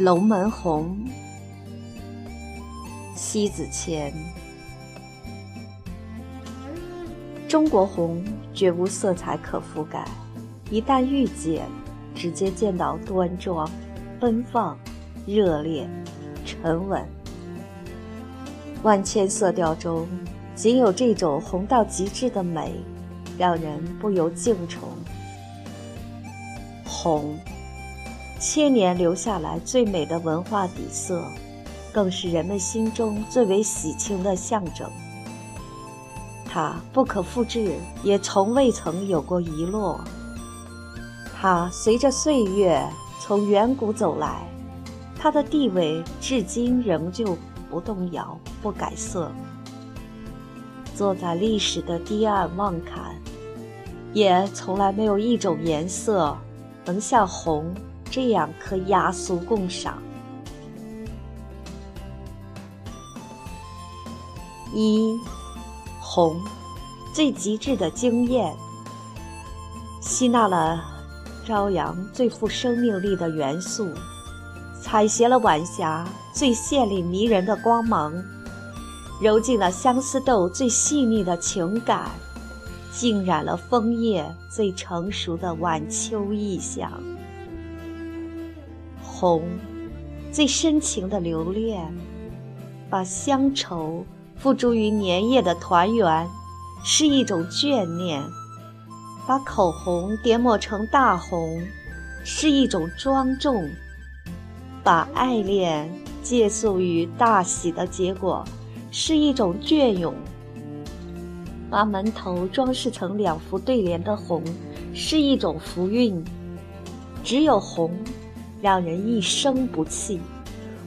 龙门红，西子谦。中国红绝无色彩可覆盖，一旦遇见，直接见到端庄、奔放、热烈、沉稳。万千色调中，仅有这种红到极致的美，让人不由敬崇。红。千年留下来最美的文化底色，更是人们心中最为喜庆的象征。它不可复制，也从未曾有过遗落。它随着岁月从远古走来，它的地位至今仍旧不动摇、不改色。坐在历史的堤岸望看，也从来没有一种颜色能像红。这样可雅俗共赏。一红，最极致的惊艳，吸纳了朝阳最富生命力的元素，采撷了晚霞最绚丽迷人的光芒，揉进了相思豆最细腻的情感，浸染了枫叶最成熟的晚秋意象。红，最深情的留恋，把乡愁付诸于年夜的团圆，是一种眷念；把口红点抹成大红，是一种庄重；把爱恋借宿于大喜的结果，是一种隽永；把门头装饰成两幅对联的红，是一种福运。只有红。让人一生不弃，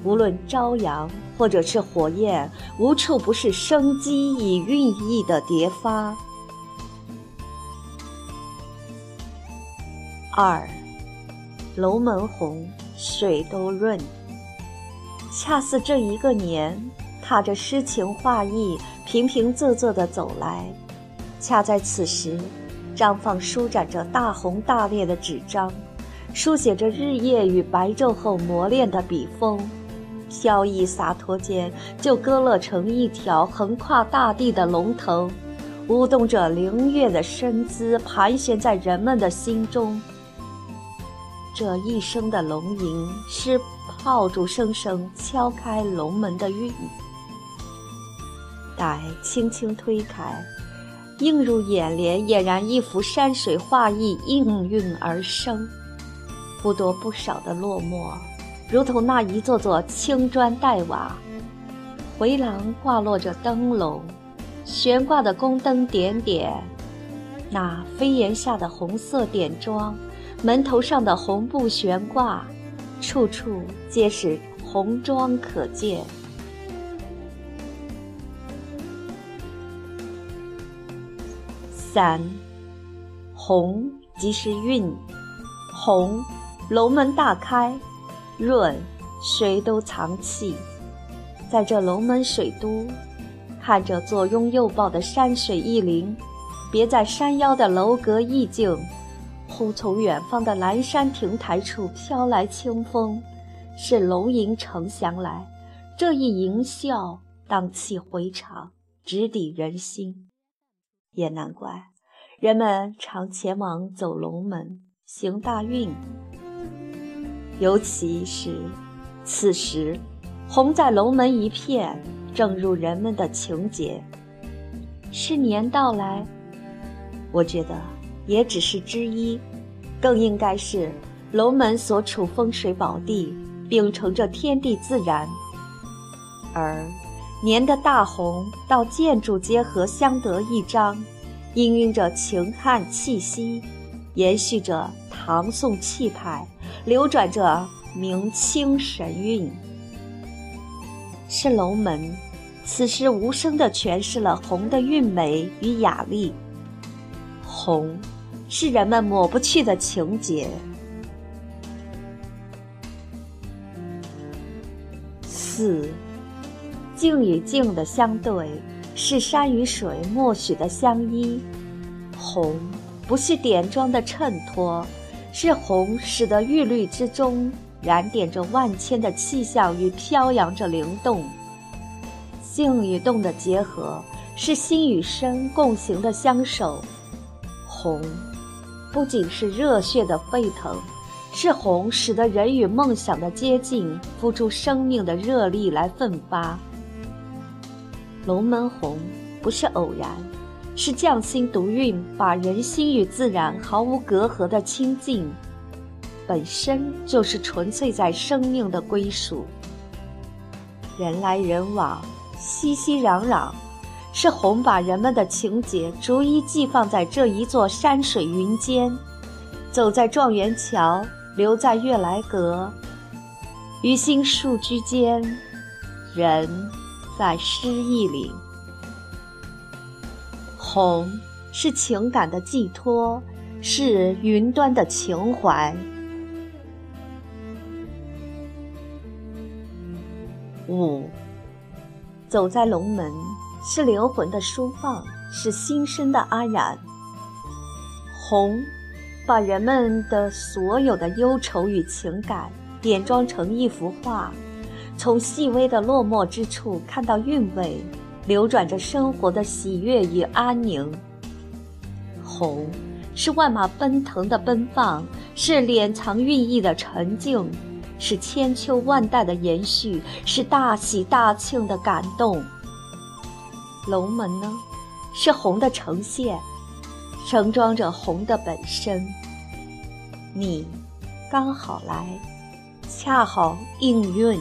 无论朝阳或者是火焰，无处不是生机与寓意的叠发。二，龙门红，水都润。恰似这一个年，踏着诗情画意，平平仄仄的走来，恰在此时，张放舒展着大红大烈的纸张。书写着日夜与白昼后磨练的笔锋，飘逸洒脱间就割勒成一条横跨大地的龙腾，舞动着灵跃的身姿，盘旋在人们的心中。这一生的龙吟，是炮竹声声敲开龙门的韵。待轻轻推开，映入眼帘，俨然一幅山水画意应运而生。不多不少的落寞，如同那一座座青砖黛瓦，回廊挂落着灯笼，悬挂的宫灯点点，那飞檐下的红色点妆，门头上的红布悬挂，处处皆是红妆可见。三，红即是韵，红。龙门大开，润，谁都藏气。在这龙门水都，看着左拥右抱的山水意林，别在山腰的楼阁意境，忽从远方的蓝山亭台处飘来清风，是龙吟呈祥来。这一吟啸，荡气回肠，直抵人心。也难怪，人们常前往走龙门，行大运。尤其是此时，红在龙门一片，正入人们的情节。是年到来，我觉得也只是之一，更应该是龙门所处风水宝地，秉承着天地自然。而年的大红到建筑结合相得益彰，氤氲着秦汉气息，延续着唐宋气派。流转着明清神韵，是龙门，此时无声地诠释了红的韵美与雅丽。红，是人们抹不去的情节。四，静与静的相对，是山与水默许的相依。红，不是点妆的衬托。是红，使得玉律之中燃点着万千的气象与飘扬着灵动。静与动的结合，是心与身共行的相守。红，不仅是热血的沸腾，是红使得人与梦想的接近，付出生命的热力来奋发。龙门红不是偶然，是匠心独运，把人心与自然毫无隔阂的亲近。本身就是纯粹在生命的归属。人来人往，熙熙攘攘，是红把人们的情结逐一寄放在这一座山水云间。走在状元桥，留在悦来阁，于心树居间，人在诗意里。红是情感的寄托，是云端的情怀。五，走在龙门，是灵魂的舒放，是心声的安然。红，把人们的所有的忧愁与情感点装成一幅画，从细微的落寞之处看到韵味，流转着生活的喜悦与安宁。红，是万马奔腾的奔放，是敛藏寓意的沉静。是千秋万代的延续，是大喜大庆的感动。龙门呢，是红的呈现，盛装着红的本身。你刚好来，恰好应运。